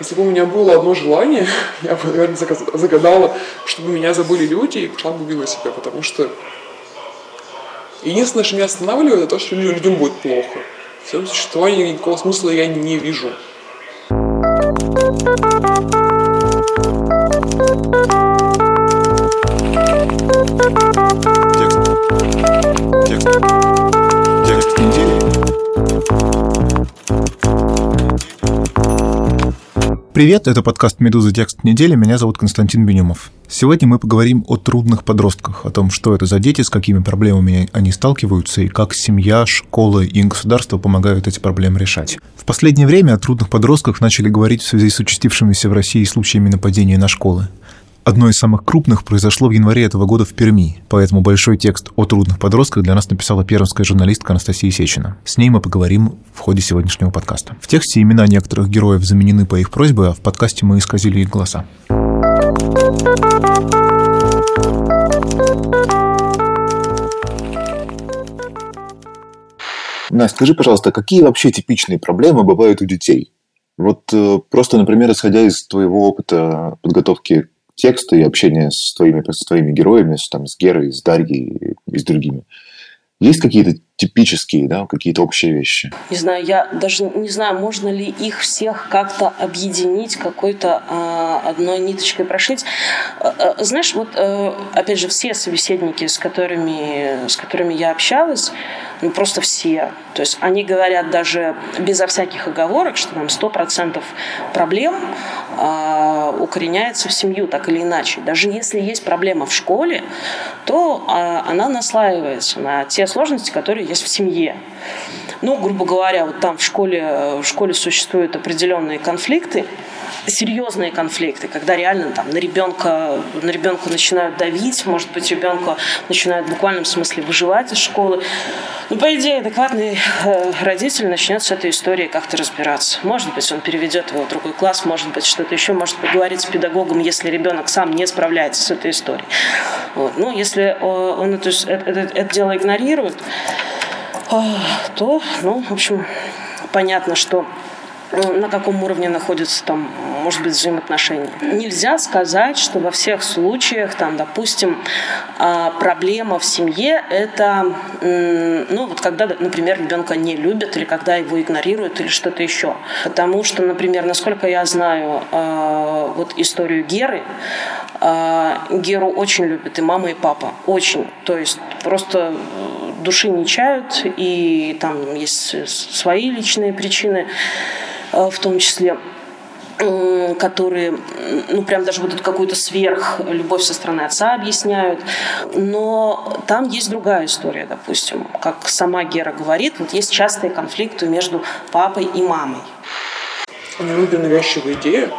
Если бы у меня было одно желание, я бы, наверное, загадала, чтобы меня забыли люди и пошла бы убила себя, потому что единственное, что меня останавливает, это то, что людям будет плохо. В своем существовании никакого смысла я не вижу. Текст. Текст. Привет, это подкаст «Медуза. Текст недели». Меня зовут Константин Бенюмов. Сегодня мы поговорим о трудных подростках, о том, что это за дети, с какими проблемами они сталкиваются и как семья, школа и государство помогают эти проблемы решать. В последнее время о трудных подростках начали говорить в связи с участившимися в России случаями нападения на школы. Одно из самых крупных произошло в январе этого года в Перми, поэтому большой текст о трудных подростках для нас написала пермская журналистка Анастасия Сечина. С ней мы поговорим в ходе сегодняшнего подкаста. В тексте имена некоторых героев заменены по их просьбе, а в подкасте мы исказили их голоса. Настя, скажи, пожалуйста, какие вообще типичные проблемы бывают у детей? Вот э, просто, например, исходя из твоего опыта подготовки текста и общения с твоими, с твоими героями, с, там, с Герой, с Дарьей и с другими. Есть какие-то типические, да, какие-то общие вещи? Не знаю, я даже не знаю, можно ли их всех как-то объединить, какой-то э, одной ниточкой прошить. Э, э, знаешь, вот э, опять же все собеседники, с которыми, с которыми я общалась, ну просто все, то есть они говорят даже безо всяких оговорок, что там сто процентов проблем э, укореняется в семью так или иначе. Даже если есть проблема в школе, то э, она наслаивается на те сложности, которые есть в семье. Ну, грубо говоря, вот там в школе, в школе существуют определенные конфликты, серьезные конфликты, когда реально там на ребенка, на ребенка начинают давить, может быть, ребенка начинают в буквальном смысле выживать из школы. Ну, по идее, адекватный э, родитель начнет с этой историей как-то разбираться. Может быть, он переведет его в другой класс, может быть, что-то еще, может поговорить с педагогом, если ребенок сам не справляется с этой историей. Вот. Ну, если э, он это, это, это, это дело игнорирует, э, то, ну, в общем, понятно, что на каком уровне находятся там, может быть, взаимоотношения. Нельзя сказать, что во всех случаях, там, допустим, а, проблема в семье – это, ну, вот когда, например, ребенка не любят или когда его игнорируют или что-то еще. Потому что, например, насколько я знаю а, вот историю Геры, а, Геру очень любят и мама, и папа. Очень. То есть просто души не чают, и там есть свои личные причины. Э, в том числе которые, ну, прям даже вот эту какую-то сверх любовь со стороны отца объясняют. Но там есть другая история, допустим. Как сама Гера говорит, вот есть частые конфликты между папой и мамой. Мне любят навязчивая идея,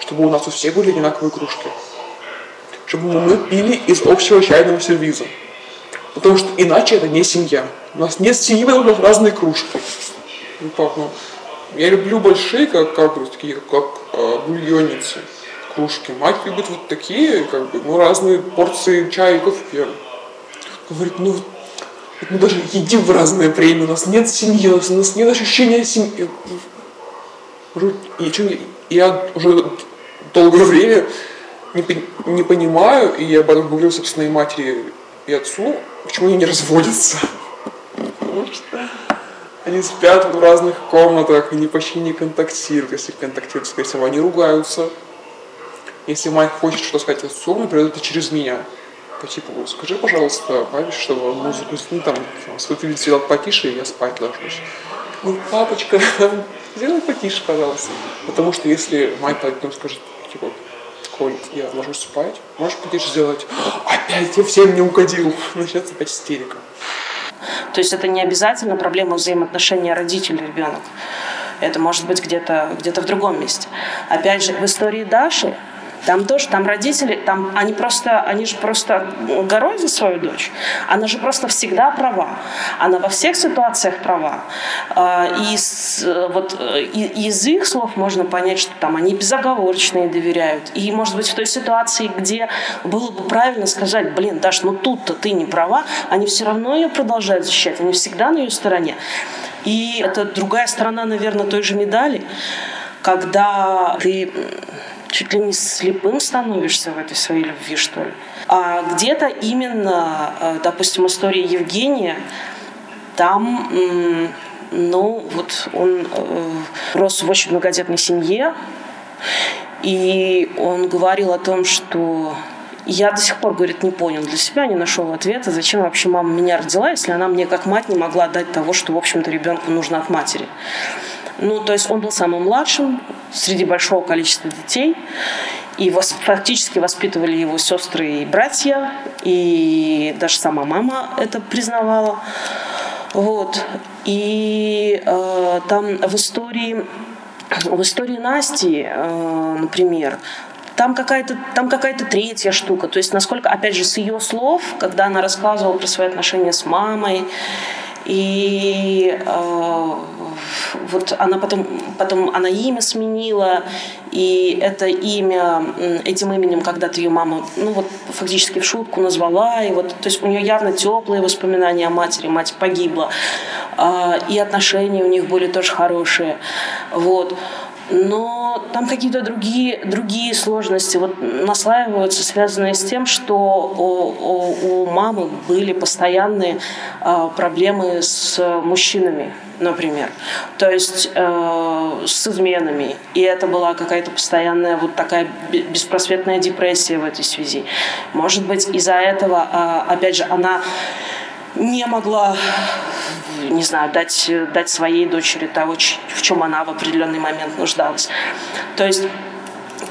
чтобы у нас у всех были одинаковые кружки. Чтобы мы пили из общего чайного сервиза. Потому что иначе это не семья. У нас нет семьи, потому что разные кружки. Ну, как, ну, я люблю большие, как, как, такие, как э, бульонницы, кружки. Мать любит вот такие, как бы, ну, разные порции чая и. Говорит, ну, вот мы даже едим в разное время, у нас нет семьи, у нас нет ощущения семьи. Чем я уже долгое время не, не понимаю, и я об этом говорил, собственно, и матери, и отцу, почему они не разводятся. Потому что они спят в разных комнатах, они почти не контактируют. Если контактируют, скорее всего, они ругаются. Если мать хочет что-то сказать отцу, он передает это через меня. По типу, скажи, пожалуйста, папе, чтобы музыку, ну там, свой сделал потише, и я спать ложусь. Ну, папочка, сделай потише, пожалуйста. Потому что если мать потом скажет, типа, Коль, я ложусь спать, можешь потише сделать? Опять я всем не угодил. Начнется опять истерика. То есть это не обязательно проблема взаимоотношения родитель-ребенок. Это может быть где-то где в другом месте. Опять же, в истории Даши там тоже, там родители, там они просто, они же просто горой за свою дочь. Она же просто всегда права. Она во всех ситуациях права. А, и вот из их слов можно понять, что там они безоговорочно доверяют. И, может быть, в той ситуации, где было бы правильно сказать, блин, Даш, ну тут-то ты не права, они все равно ее продолжают защищать, они всегда на ее стороне. И это другая сторона, наверное, той же медали. когда ты чуть ли не слепым становишься в этой своей любви, что ли. А где-то именно, э, допустим, история Евгения, там, ну, вот он э, рос в очень многодетной семье, и он говорил о том, что я до сих пор, говорит, не понял для себя, не нашел ответа, зачем вообще мама меня родила, если она мне как мать не могла дать того, что, в общем-то, ребенку нужно от матери. Ну, то есть он был самым младшим среди большого количества детей. И вос, фактически воспитывали его сестры и братья, и даже сама мама это признавала. Вот. И э, там в истории, в истории Насти, э, например, там какая-то там какая-то третья штука. То есть насколько, опять же, с ее слов, когда она рассказывала про свои отношения с мамой, и э, вот она потом, потом она имя сменила, и это имя, этим именем когда-то ее мама, ну вот фактически в шутку назвала, и вот, то есть у нее явно теплые воспоминания о матери, мать погибла, э, и отношения у них были тоже хорошие, вот. Но там какие-то другие, другие сложности вот наслаиваются, связанные с тем, что у, у, мамы были постоянные э, проблемы с мужчинами, например, то есть э, с изменами, и это была какая-то постоянная вот такая беспросветная депрессия в этой связи. Может быть, из-за этого, э, опять же, она не могла не знаю, дать, дать своей дочери того, в чем она в определенный момент нуждалась. То есть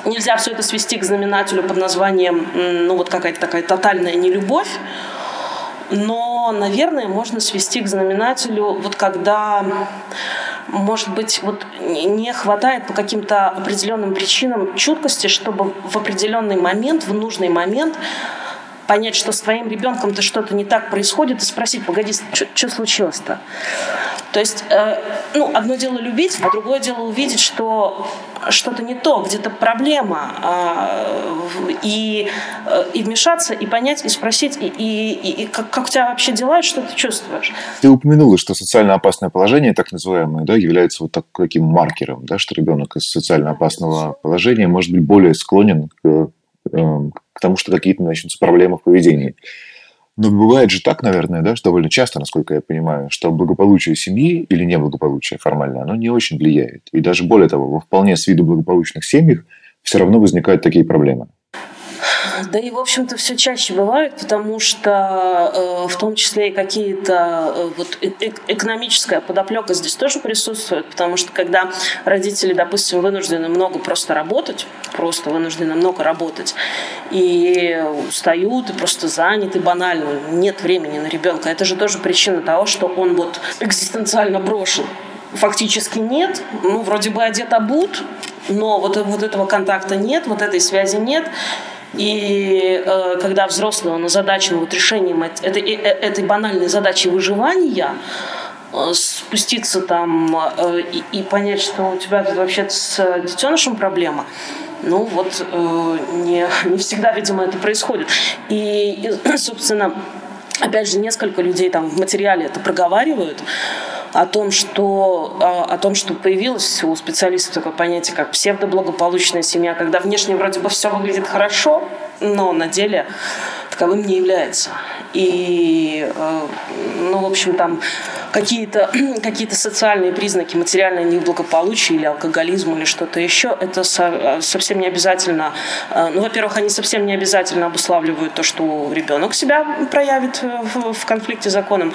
нельзя все это свести к знаменателю под названием, ну, вот какая-то такая тотальная нелюбовь, но, наверное, можно свести к знаменателю, вот когда, может быть, вот не хватает по каким-то определенным причинам чуткости, чтобы в определенный момент, в нужный момент понять, что с твоим ребенком-то что-то не так происходит, и спросить, погоди, что случилось-то? То есть, э, ну, одно дело любить, а другое дело увидеть, что что-то не то, где-то проблема, э, и, э, и вмешаться, и понять, и спросить, и, и, и как, как у тебя вообще дела, и что ты чувствуешь. Ты упомянула, что социально опасное положение, так называемое, да, является вот так, таким маркером, да, что ребенок из социально опасного положения может быть более склонен к к тому, что какие-то начнутся проблемы в поведении. Но бывает же так, наверное, да, что довольно часто, насколько я понимаю, что благополучие семьи или неблагополучие формально, оно не очень влияет. И даже более того, во вполне с виду благополучных семьях все равно возникают такие проблемы. Да и, в общем-то, все чаще бывает, потому что э, в том числе и какие-то э, вот э экономическая подоплека здесь тоже присутствует, потому что когда родители, допустим, вынуждены много просто работать, просто вынуждены много работать, и устают, и просто заняты банально, нет времени на ребенка, это же тоже причина того, что он вот экзистенциально брошен фактически нет. Ну, вроде бы одет обут, но вот, вот этого контакта нет, вот этой связи нет. И э, когда взрослый, он озадачен вот решением этой, э, этой банальной задачи выживания, э, спуститься там э, и, и понять, что у тебя тут вообще с детенышем проблема, ну вот э, не, не всегда, видимо, это происходит. И, и, собственно, опять же, несколько людей там в материале это проговаривают, о том, что, о том, что появилось у специалистов такое понятие, как псевдоблагополучная семья, когда внешне вроде бы все выглядит хорошо, но на деле таковым не является. И, э, ну, в общем, там какие-то какие социальные признаки материальное неблагополучие или алкоголизм или что-то еще, это со, совсем не обязательно. Э, ну, во-первых, они совсем не обязательно обуславливают то, что ребенок себя проявит в, в конфликте с законом.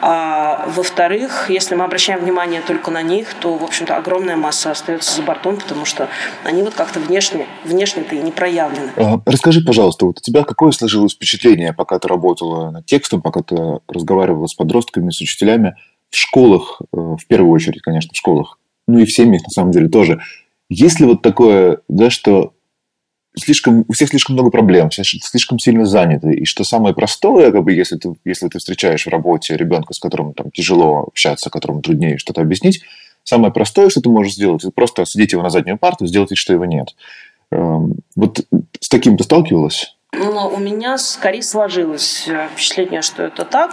А во-вторых, если мы обращаем внимание только на них, то, в общем-то, огромная масса остается за бортом, потому что они вот как-то внешне, внешне-то и не проявлены. Расскажи, пожалуйста, вот у тебя какое сложилось впечатление, пока ты работала над текстом, пока ты разговаривала с подростками, с учителями, в школах, э, в первую очередь, конечно, в школах, ну и в семьях, на самом деле, тоже. Есть ли вот такое, да, что слишком, у всех слишком много проблем, все слишком сильно заняты, и что самое простое, как бы, если ты, если ты встречаешь в работе ребенка, с которым там тяжело общаться, которому труднее что-то объяснить, самое простое, что ты можешь сделать, это просто сидеть его на заднюю парту, сделать вид, что его нет. Эм, вот с таким ты сталкивалась? Но у меня скорее сложилось э, впечатление, что это так,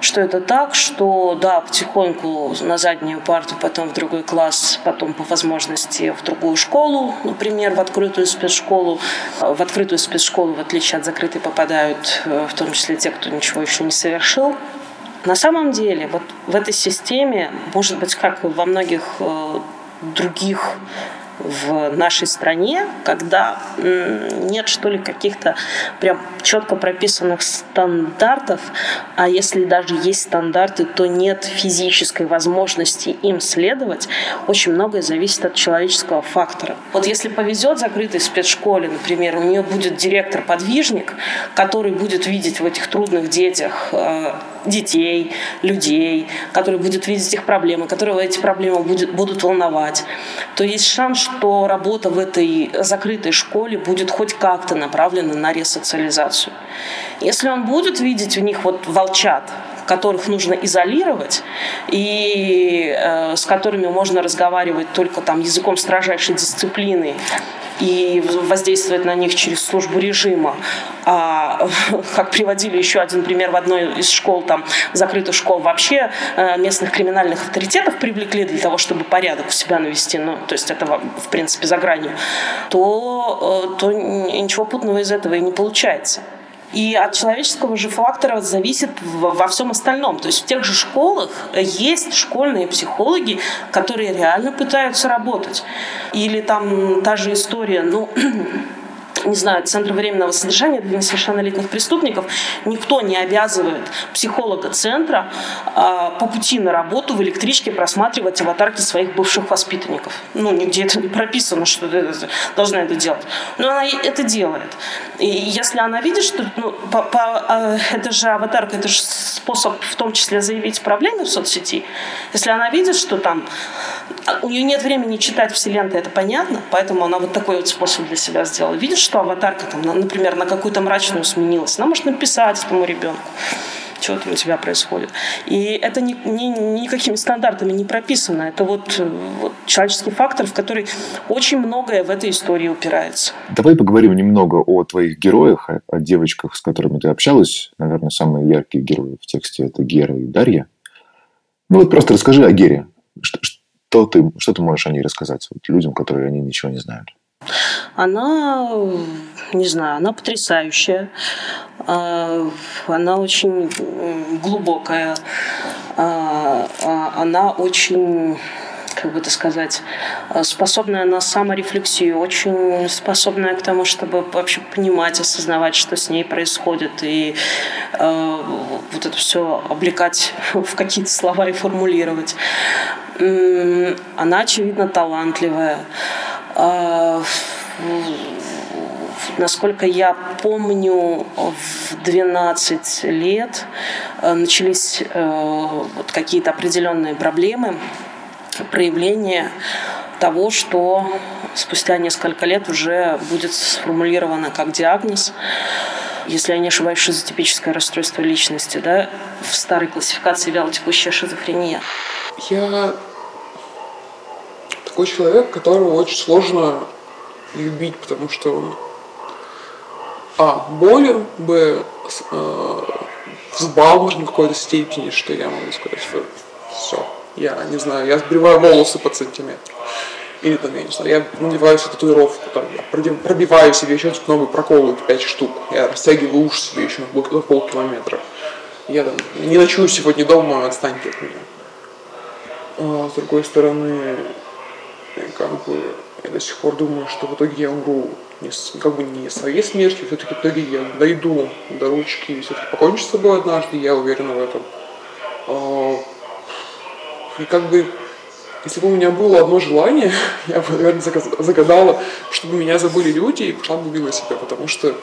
что это так, что да, потихоньку на заднюю парту, потом в другой класс, потом по возможности в другую школу, например, в открытую спецшколу. В открытую спецшколу, в отличие от закрытой, попадают э, в том числе те, кто ничего еще не совершил. На самом деле, вот в этой системе, может быть, как во многих э, других в нашей стране, когда нет, что ли, каких-то прям четко прописанных стандартов, а если даже есть стандарты, то нет физической возможности им следовать, очень многое зависит от человеческого фактора. Вот если повезет закрытой спецшколе, например, у нее будет директор-подвижник, который будет видеть в этих трудных детях э, детей, людей, который будет видеть их проблемы, которого эти проблемы будет, будут волновать, то есть шанс, что работа в этой закрытой школе будет хоть как-то направлена на ресоциализацию. Если он будет видеть в них вот волчат, которых нужно изолировать и э, с которыми можно разговаривать только там языком строжайшей дисциплины и воздействовать на них через службу режима. А, как приводили еще один пример в одной из школ, там, закрытых школ, вообще э, местных криминальных авторитетов привлекли для того, чтобы порядок у себя навести, ну, то есть это, в принципе, за гранью, то, э, то ничего путного из этого и не получается. И от человеческого же фактора зависит во всем остальном. То есть в тех же школах есть школьные психологи, которые реально пытаются работать. Или там та же история, ну, не знаю, Центр временного содержания для несовершеннолетних преступников, никто не обязывает психолога центра э, по пути на работу в электричке просматривать аватарки своих бывших воспитанников. Ну, нигде это не прописано, что ты должна это делать. Но она это делает. И если она видит, что ну, по, по, э, это же аватарка, это же способ в том числе заявить проблемы в соцсети, если она видит, что там у нее нет времени читать все ленты, это понятно, поэтому она вот такой вот способ для себя сделала. Видит, что аватарка, там, например, на какую-то мрачную сменилась, она может написать этому ребенку что там у тебя происходит. И это ни, ни, никакими стандартами не прописано. Это вот, вот человеческий фактор, в который очень многое в этой истории упирается. Давай поговорим немного о твоих героях, о девочках, с которыми ты общалась. Наверное, самые яркие герои в тексте – это Гера и Дарья. Ну вот просто расскажи о Гере. Что, что ты, что ты можешь о ней рассказать вот, людям, которые о ней ничего не знают? Она, не знаю, она потрясающая. А, она очень глубокая. А, а, она очень как бы это сказать, способная на саморефлексию, очень способная к тому, чтобы вообще понимать, осознавать, что с ней происходит, и э, вот это все облекать в какие-то слова и формулировать. Она, очевидно, талантливая. А, насколько я помню, в 12 лет э, начались э, вот какие-то определенные проблемы, проявления того, что спустя несколько лет уже будет сформулировано как диагноз если я не ошибаюсь, шизотипическое расстройство личности, да, в старой классификации вялотекущая шизофрения. Я такой человек, которого очень сложно любить, потому что он а, болен, б, э, взбалмошен в какой-то степени, что я могу сказать, все, я не знаю, я сбриваю волосы по сантиметру. Или там, я не знаю, я надеваю себе татуировку, там, я пробиваю себе еще новые проколы 5 штук, я растягиваю уши себе еще на полкилометра. Я там не ночую сегодня дома, отстаньте от меня. А, с другой стороны, как бы я до сих пор думаю, что в итоге я умру не, как бы не своей смертью, все-таки в итоге я дойду до ручки и все-таки покончу с собой однажды, я уверен в этом. И как бы, если бы у меня было одно желание, я бы, наверное, загадала, чтобы меня забыли люди и пошла бы убила себя, потому что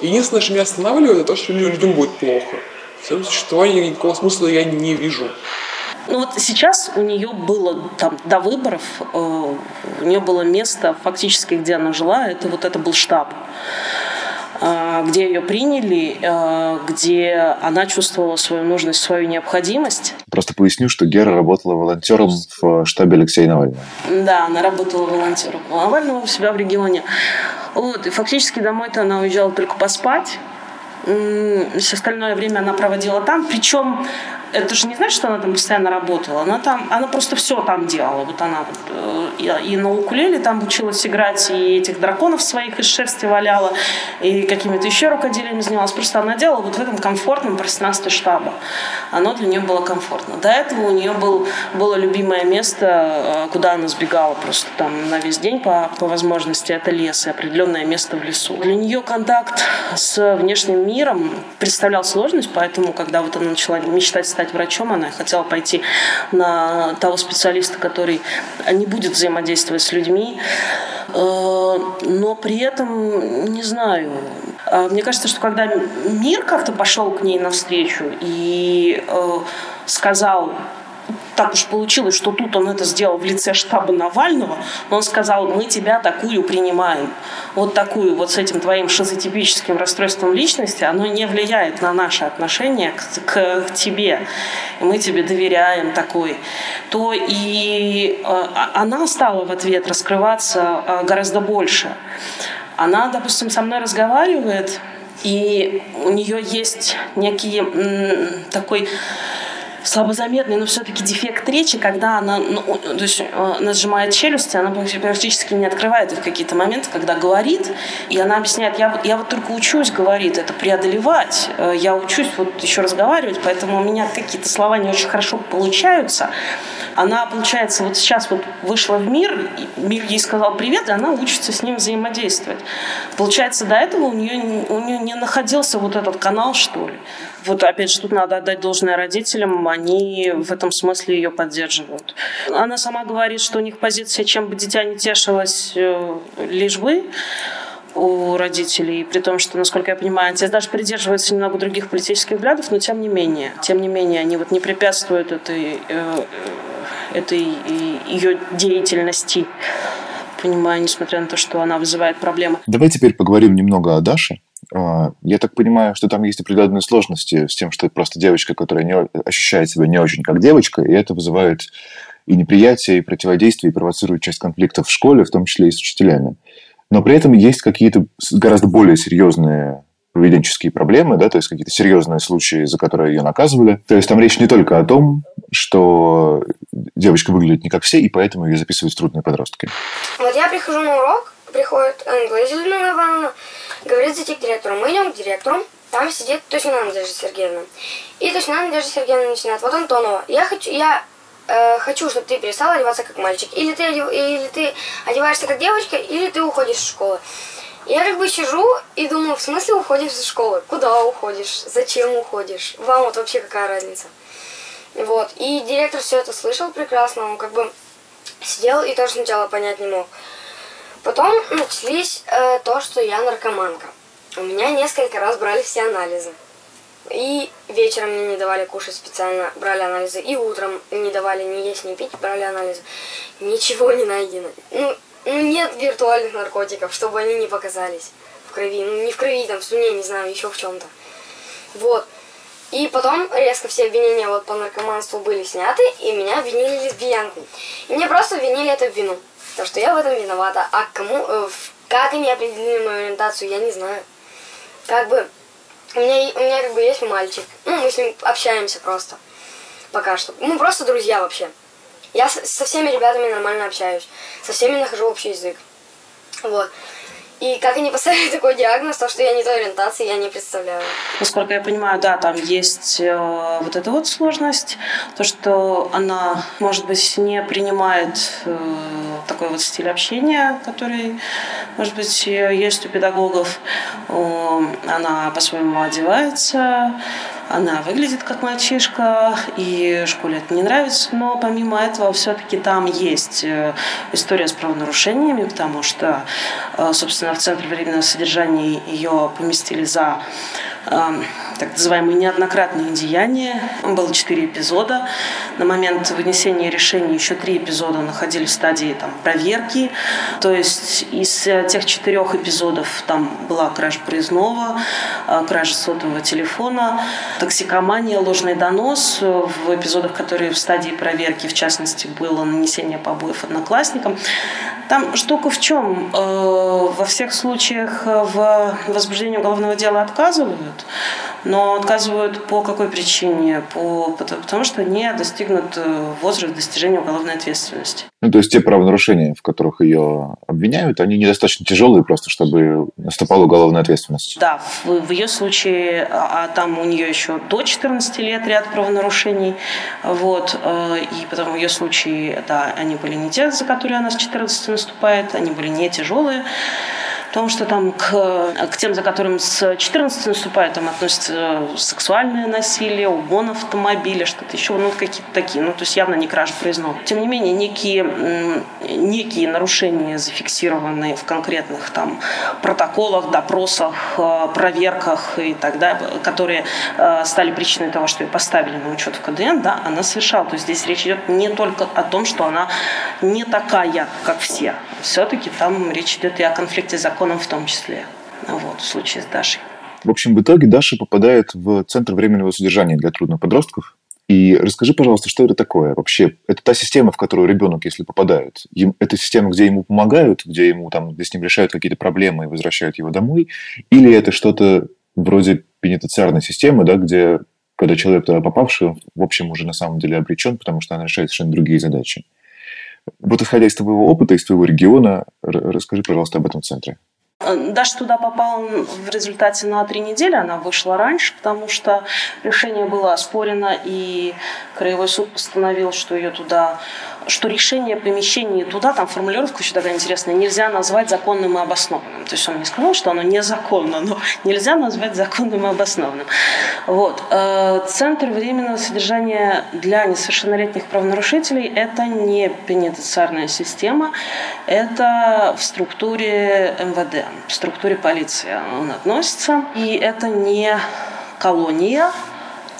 единственное, что меня останавливает, это то, что людям будет плохо. В своем существовании никакого смысла я не вижу. Ну вот сейчас у нее было там до выборов, э, у нее было место фактически, где она жила, это вот это был штаб где ее приняли, э, где она чувствовала свою нужность, свою необходимость. Просто поясню, что Гера работала волонтером в штабе Алексея Навального. Да, она работала волонтером Навального у себя в регионе. Вот, и фактически домой-то она уезжала только поспать. Все остальное время она проводила там. Причем это же не значит, что она там постоянно работала. Она там, она просто все там делала. Вот она вот, э, и, и на укулеле там училась играть, и этих драконов своих из шерсти валяла, и какими-то еще рукоделиями занималась. Просто она делала вот в этом комфортном пространстве штаба. Оно для нее было комфортно. До этого у нее был, было любимое место, э, куда она сбегала просто там на весь день по, по возможности. Это лес и определенное место в лесу. Для нее контакт с внешним миром представлял сложность, поэтому, когда вот она начала мечтать стать врачом, она хотела пойти на того специалиста, который не будет взаимодействовать с людьми. Э, но при этом, не знаю, э, мне кажется, что когда мир как-то пошел к ней навстречу и э, сказал, так уж получилось, что тут он это сделал в лице штаба Навального, он сказал, мы тебя такую принимаем. Вот такую, вот с этим твоим шизотипическим расстройством личности, оно не влияет на наши отношения к, к, к тебе. Мы тебе доверяем такой. То и э, она стала в ответ раскрываться э, гораздо больше. Она, допустим, со мной разговаривает, и у нее есть некий м, такой слабозаметный, но все-таки дефект речи, когда она, ну, то есть, э, она сжимает челюсти, она практически не открывает их в какие-то моменты, когда говорит, и она объясняет, я, я вот только учусь, говорит, это преодолевать, э, я учусь вот еще разговаривать, поэтому у меня какие-то слова не очень хорошо получаются. Она, получается, вот сейчас вот вышла в мир, мир ей сказал привет, и она учится с ним взаимодействовать. Получается, до этого у нее, у нее не находился вот этот канал, что ли. Вот опять же, тут надо отдать должное родителям, они в этом смысле ее поддерживают. Она сама говорит, что у них позиция, чем бы дитя не тешилось, э, лишь бы у родителей, при том, что, насколько я понимаю, отец даже придерживается немного других политических взглядов, но тем не менее, тем не менее, они вот не препятствуют этой, э, этой ее деятельности, понимаю, несмотря на то, что она вызывает проблемы. Давай теперь поговорим немного о Даше. А, я так понимаю, что там есть определенные сложности с тем, что просто девочка, которая не, ощущает себя не очень как девочка, и это вызывает и неприятие, и противодействие, и провоцирует часть конфликтов в школе, в том числе и с учителями. Но при этом есть какие-то гораздо более серьезные поведенческие проблемы, да, то есть какие-то серьезные случаи, за которые ее наказывали. То есть там речь не только о том, что девочка выглядит не как все, и поэтому ее записывают трудные подростки. Вот я прихожу на урок, приходит Англия Людмила Ивановна, говорит зайти к директору. Мы идем к директору, там сидит Тосина Надежда Сергеевна. И Тосина Надежда Сергеевна начинает, вот Антонова, я хочу, я э, хочу, чтобы ты перестала одеваться как мальчик. Или ты, или ты одеваешься как девочка, или ты уходишь из школы. Я как бы сижу и думаю, в смысле уходишь из школы? Куда уходишь? Зачем уходишь? Вам вот вообще какая разница? Вот. И директор все это слышал прекрасно, он как бы сидел и тоже сначала понять не мог. Потом начались э, то, что я наркоманка. У меня несколько раз брали все анализы. И вечером мне не давали кушать специально, брали анализы. И утром не давали ни есть, ни пить, брали анализы. Ничего не найдено. Ну, ну нет виртуальных наркотиков, чтобы они не показались в крови. Ну, не в крови, там, в слюне, не знаю, еще в чем-то. Вот. И потом резко все обвинения вот по наркоманству были сняты, и меня обвинили лесбиянкой. И мне просто обвинили это в вину. То, что я в этом виновата. А кому, э, как они определили мою ориентацию, я не знаю. Как бы, у меня, у меня как бы есть мальчик. Ну, мы с ним общаемся просто. Пока что. Мы просто друзья вообще. Я со всеми ребятами нормально общаюсь. Со всеми нахожу общий язык. Вот. И как они поставили такой диагноз, то, что я не той ориентации, я не представляю. Насколько я понимаю, да, там есть э, вот эта вот сложность, то, что она, может быть, не принимает э, такой вот стиль общения, который, может быть, есть у педагогов. Э, она по-своему одевается, она выглядит как мальчишка, и школе это не нравится, но помимо этого все-таки там есть э, история с правонарушениями, потому что, э, собственно, в Центр временного содержания ее поместили за Эм, так называемые неоднократные деяния. Было четыре эпизода. На момент вынесения решения еще три эпизода находились в стадии там, проверки. То есть из э, тех четырех эпизодов там была кража проездного, э, кража сотового телефона, токсикомания, ложный донос. В эпизодах, которые в стадии проверки, в частности, было нанесение побоев одноклассникам. Там штука в чем? Э, во всех случаях в возбуждении уголовного дела отказывают, но отказывают по какой причине? По, потому что не достигнут э, возраст достижения уголовной ответственности. Ну, то есть те правонарушения, в которых ее обвиняют, они недостаточно тяжелые просто, чтобы наступала уголовная ответственность. Да, в, в ее случае, а, а там у нее еще до 14 лет ряд правонарушений, вот, э, и потом в ее случае, да, они были не те, за которые она с 14 наступает, они были не тяжелые, потому что там к, к тем, за которым с 14 наступает, там относятся сексуальное насилие, угон автомобиля, что-то еще, ну, какие-то такие, ну, то есть явно не кража проездного. Тем не менее, некие, некие нарушения, зафиксированные в конкретных там протоколах, допросах, э, проверках и так далее, которые э, стали причиной того, что ее поставили на учет в КДН, да, она совершала. То есть здесь речь идет не только о том, что она не такая, как все. Все-таки там речь идет и о конфликте законов законом в том числе. Вот, в случае с Дашей. В общем, в итоге Даша попадает в Центр временного содержания для трудных подростков. И расскажи, пожалуйста, что это такое вообще? Это та система, в которую ребенок, если попадает, это система, где ему помогают, где ему там, где с ним решают какие-то проблемы и возвращают его домой, или это что-то вроде пенитенциарной системы, да, где когда человек туда попавший, в общем, уже на самом деле обречен, потому что она решает совершенно другие задачи. Вот исходя из твоего опыта, из твоего региона, расскажи, пожалуйста, об этом центре. Даша туда попала в результате на три недели, она вышла раньше, потому что решение было оспорено, и Краевой суд постановил, что ее туда что решение о помещении туда, там формулировка еще такая интересная, нельзя назвать законным и обоснованным. То есть он не сказал, что оно незаконно, но нельзя назвать законным и обоснованным. Вот. Э, центр временного содержания для несовершеннолетних правонарушителей – это не пенитенциарная система, это в структуре МВД, в структуре полиции он относится. И это не колония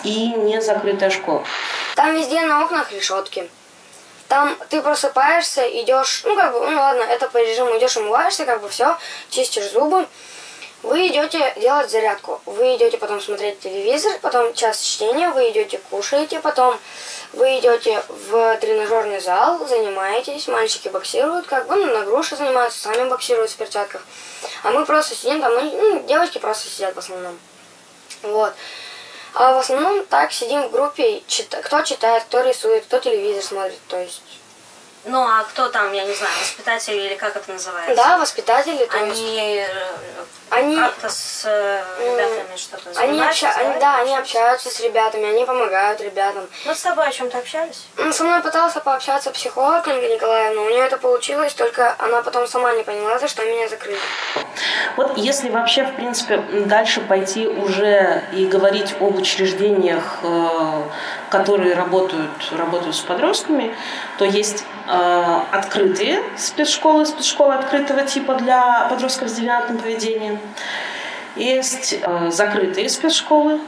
и не закрытая школа. Там везде на окнах решетки. Там ты просыпаешься, идешь, ну как бы, ну ладно, это по режиму, идешь умываешься, как бы все, чистишь зубы. Вы идете делать зарядку. Вы идете потом смотреть телевизор, потом час чтения, вы идете кушаете, потом вы идете в тренажерный зал, занимаетесь, мальчики боксируют, как бы, ну, на груши занимаются, сами боксируют в перчатках. А мы просто сидим там, ну, девочки просто сидят в основном. Вот. А в основном так сидим в группе, чит... кто читает, кто рисует, кто телевизор смотрит, то есть. Ну, а кто там, я не знаю, воспитатели или как это называется? Да, воспитатели. То они есть... Они как-то с э, ребятами что-то они, обща... они Да, они общаются с ребятами, они помогают ребятам. Ну, с тобой о чем-то общались? Со мной пытался пообщаться психолог Ольга Николаевна, у нее это получилось, только она потом сама не поняла, за что меня закрыли. Вот если вообще, в принципе, дальше пойти уже и говорить об учреждениях, э, которые работают, работают с подростками, то есть э, открытые спецшколы, спецшколы открытого типа для подростков с девиантным поведением, есть э, закрытые спецшколы,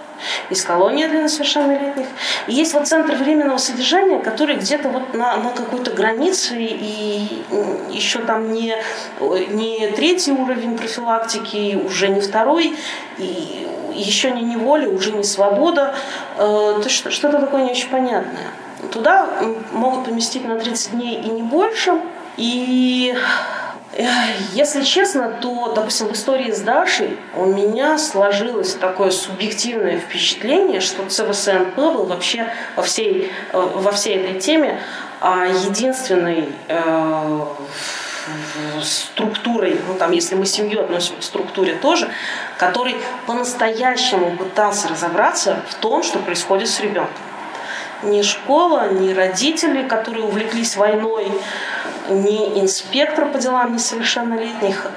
есть колония для несовершеннолетних, и есть вот центр временного содержания, который где-то вот на, на какой-то границе, и еще там не, не третий уровень профилактики, уже не второй, и еще не неволя, уже не свобода, э, то что, что-то такое не очень понятное. Туда могут поместить на 30 дней и не больше, и если честно, то, допустим, в истории с Дашей у меня сложилось такое субъективное впечатление, что ЦВСНП был вообще во всей, э, во всей этой теме а, единственной э, структурой, ну там, если мы семью относим к структуре тоже, который по-настоящему пытался разобраться в том, что происходит с ребенком. Ни школа, ни родители, которые увлеклись войной, ни инспектор по делам несовершеннолетних,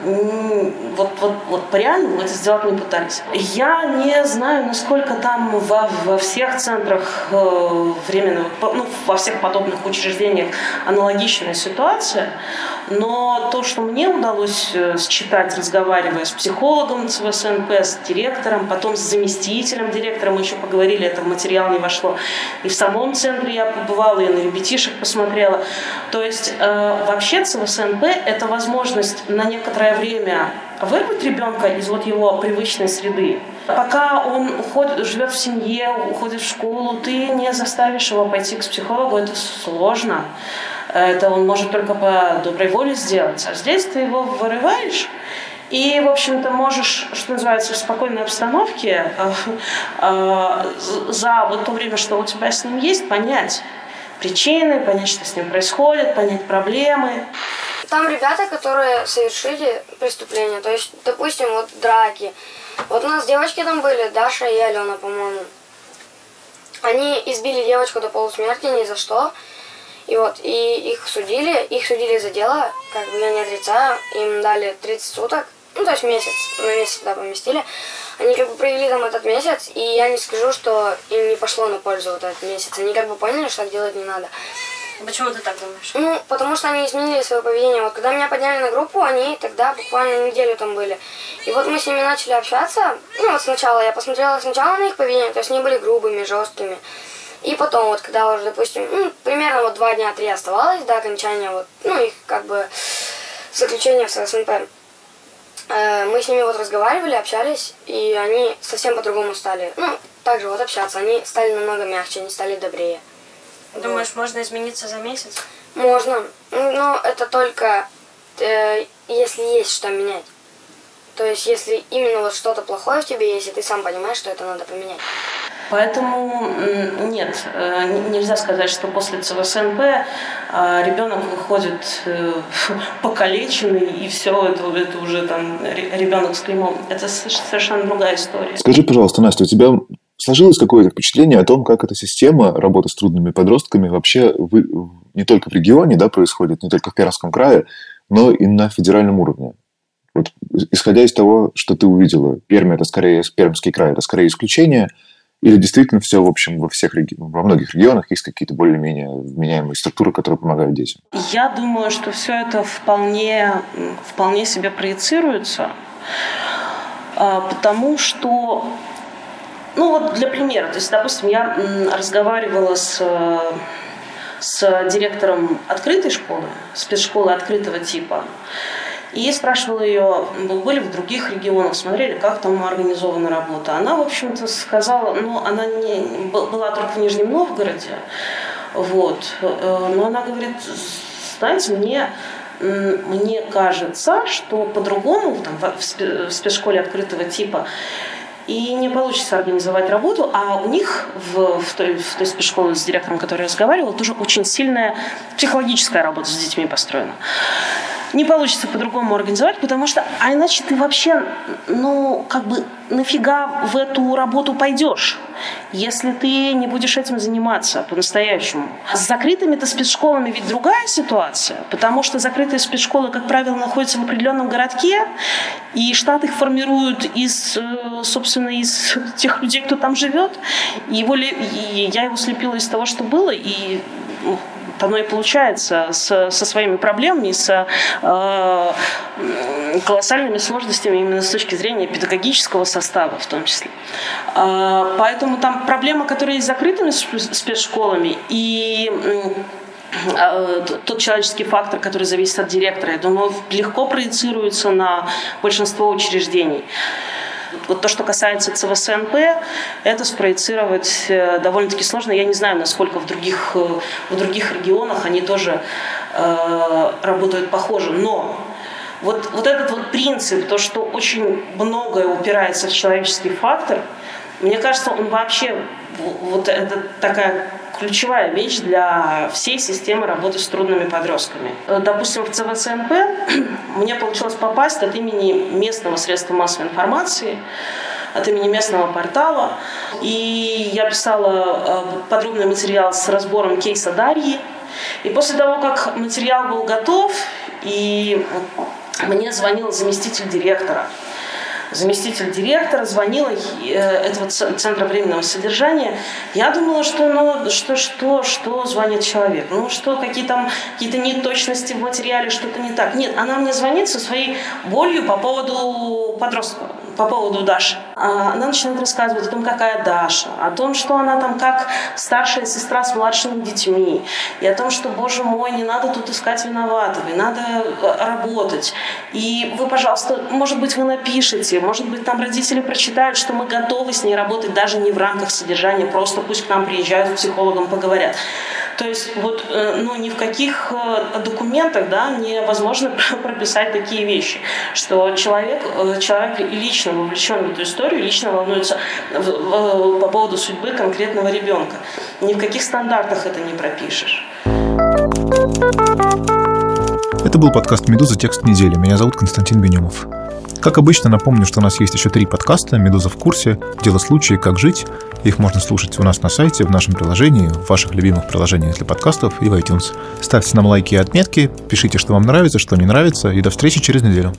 вот, вот, вот по реальному это сделать не пытались. Я не знаю, насколько там во, во всех центрах э, временного, ну, во всех подобных учреждениях аналогичная ситуация, но то, что мне удалось э, считать, разговаривая с психологом ЦВСНП, с директором, потом с заместителем директора, мы еще поговорили, это в материал не вошло, и в самом центре я побывала, и на ребятишек посмотрела. То есть э, вообще ЦВСНП – это возможность на некоторое время вырвать ребенка из вот его привычной среды. Пока он уходит, живет в семье, уходит в школу, ты не заставишь его пойти к психологу, это сложно. Это он может только по доброй воле сделать. А здесь ты его вырываешь, и, в общем-то, можешь, что называется, в спокойной обстановке э, э, за вот то время, что у тебя с ним есть, понять причины, понять, что с ним происходит, понять проблемы. Там ребята, которые совершили преступление, то есть, допустим, вот драки. Вот у нас девочки там были, Даша и Алена, по-моему. Они избили девочку до полусмерти ни за что. И вот, и их судили, их судили за дело, как бы я не отрицаю, им дали 30 суток, ну, то есть месяц, на месяц туда поместили. Они как бы провели там этот месяц, и я не скажу, что им не пошло на пользу вот этот месяц. Они как бы поняли, что так делать не надо. Почему ты так думаешь? Ну, потому что они изменили свое поведение. Вот когда меня подняли на группу, они тогда буквально неделю там были. И вот мы с ними начали общаться. Ну, вот сначала я посмотрела сначала на их поведение, то есть они были грубыми, жесткими. И потом, вот когда уже, допустим, ну, примерно вот два дня, три оставалось до окончания вот, ну, их как бы заключения в СНП. Э, мы с ними вот разговаривали, общались, и они совсем по-другому стали. Ну, также вот общаться. Они стали намного мягче, они стали добрее. Думаешь, вот. можно измениться за месяц? Можно. Но это только э, если есть что менять. То есть, если именно вот что-то плохое в тебе есть, и ты сам понимаешь, что это надо поменять. Поэтому нет, э, нельзя сказать, что после ЦВСНП э, ребенок выходит э, покалеченный, и все, это, это уже там ребенок с клеймом. Это совершенно другая история. Скажи, пожалуйста, Настя, у тебя сложилось какое-то впечатление о том, как эта система работы с трудными подростками вообще в, не только в регионе да, происходит, не только в Пермском крае, но и на федеральном уровне? Вот, исходя из того, что ты увидела, Пермь это скорее, Пермский край это скорее исключение – или действительно все, в общем, во всех во многих регионах есть какие-то более-менее вменяемые структуры, которые помогают детям? Я думаю, что все это вполне, вполне себе проецируется, а, потому что, ну вот для примера, то есть, допустим, я разговаривала с с директором открытой школы, спецшколы открытого типа, и спрашивала ее, были в других регионах, смотрели, как там организована работа. Она, в общем-то, сказала, ну, она не, была только в Нижнем Новгороде, вот, э, но она говорит, знаете, мне мне кажется, что по-другому там, в спецшколе открытого типа и не получится организовать работу, а у них в, в, той, в той спецшколе с директором, который я разговаривала, тоже очень сильная психологическая работа с детьми построена не получится по-другому организовать, потому что, а иначе ты вообще, ну, как бы нафига в эту работу пойдешь, если ты не будешь этим заниматься по-настоящему. С закрытыми-то спецшколами ведь другая ситуация, потому что закрытые спецшколы, как правило, находятся в определенном городке, и штат их формируют из, э, собственно, из тех людей, кто там живет. И, его, и я его слепила из того, что было, и оно и получается с, со своими проблемами, с э, колоссальными сложностями именно с точки зрения педагогического состава в том числе. Э, поэтому там проблема, которая есть с закрытыми спецшколами и э, тот человеческий фактор, который зависит от директора, я думаю, легко проецируется на большинство учреждений. Вот то, что касается ЦВСНП, это спроецировать э, довольно-таки сложно. Я не знаю, насколько в других, э, в других регионах они тоже э, работают похоже. Но вот, вот этот вот принцип, то, что очень многое упирается в человеческий фактор, мне кажется, он вообще, вот это такая ключевая вещь для всей системы работы с трудными подростками. Э, допустим, в ЦВЦНП мне получилось попасть от имени местного средства массовой информации, от имени местного портала. И я писала э, подробный материал с разбором кейса Дарьи. И после того, как материал был готов, и мне звонил заместитель директора заместитель директора, звонила э, этого центра временного содержания. Я думала, что, ну, что, что, что звонит человек. Ну, что, какие там какие-то неточности в материале, что-то не так. Нет, она мне звонит со своей болью по поводу подростка по поводу Даши. А, она начинает рассказывать о том, какая Даша, о том, что она там как старшая сестра с младшими детьми, и о том, что, боже мой, не надо тут искать виноватого, и надо э, работать. И вы, пожалуйста, может быть, вы напишите, может быть, там родители прочитают, что мы готовы с ней работать даже не в рамках содержания, просто пусть к нам приезжают с психологом, поговорят. То есть вот э, ну, ни в каких э, документах да, невозможно прописать такие вещи, что человек, человек лично вовлечен в эту историю, лично волнуется по поводу судьбы конкретного ребенка. Ни в каких стандартах это не пропишешь. Это был подкаст «Медуза. Текст недели». Меня зовут Константин Бенюмов. Как обычно, напомню, что у нас есть еще три подкаста «Медуза в курсе», «Дело случая», «Как жить». Их можно слушать у нас на сайте, в нашем приложении, в ваших любимых приложениях для подкастов и в iTunes. Ставьте нам лайки и отметки, пишите, что вам нравится, что не нравится, и до встречи через неделю.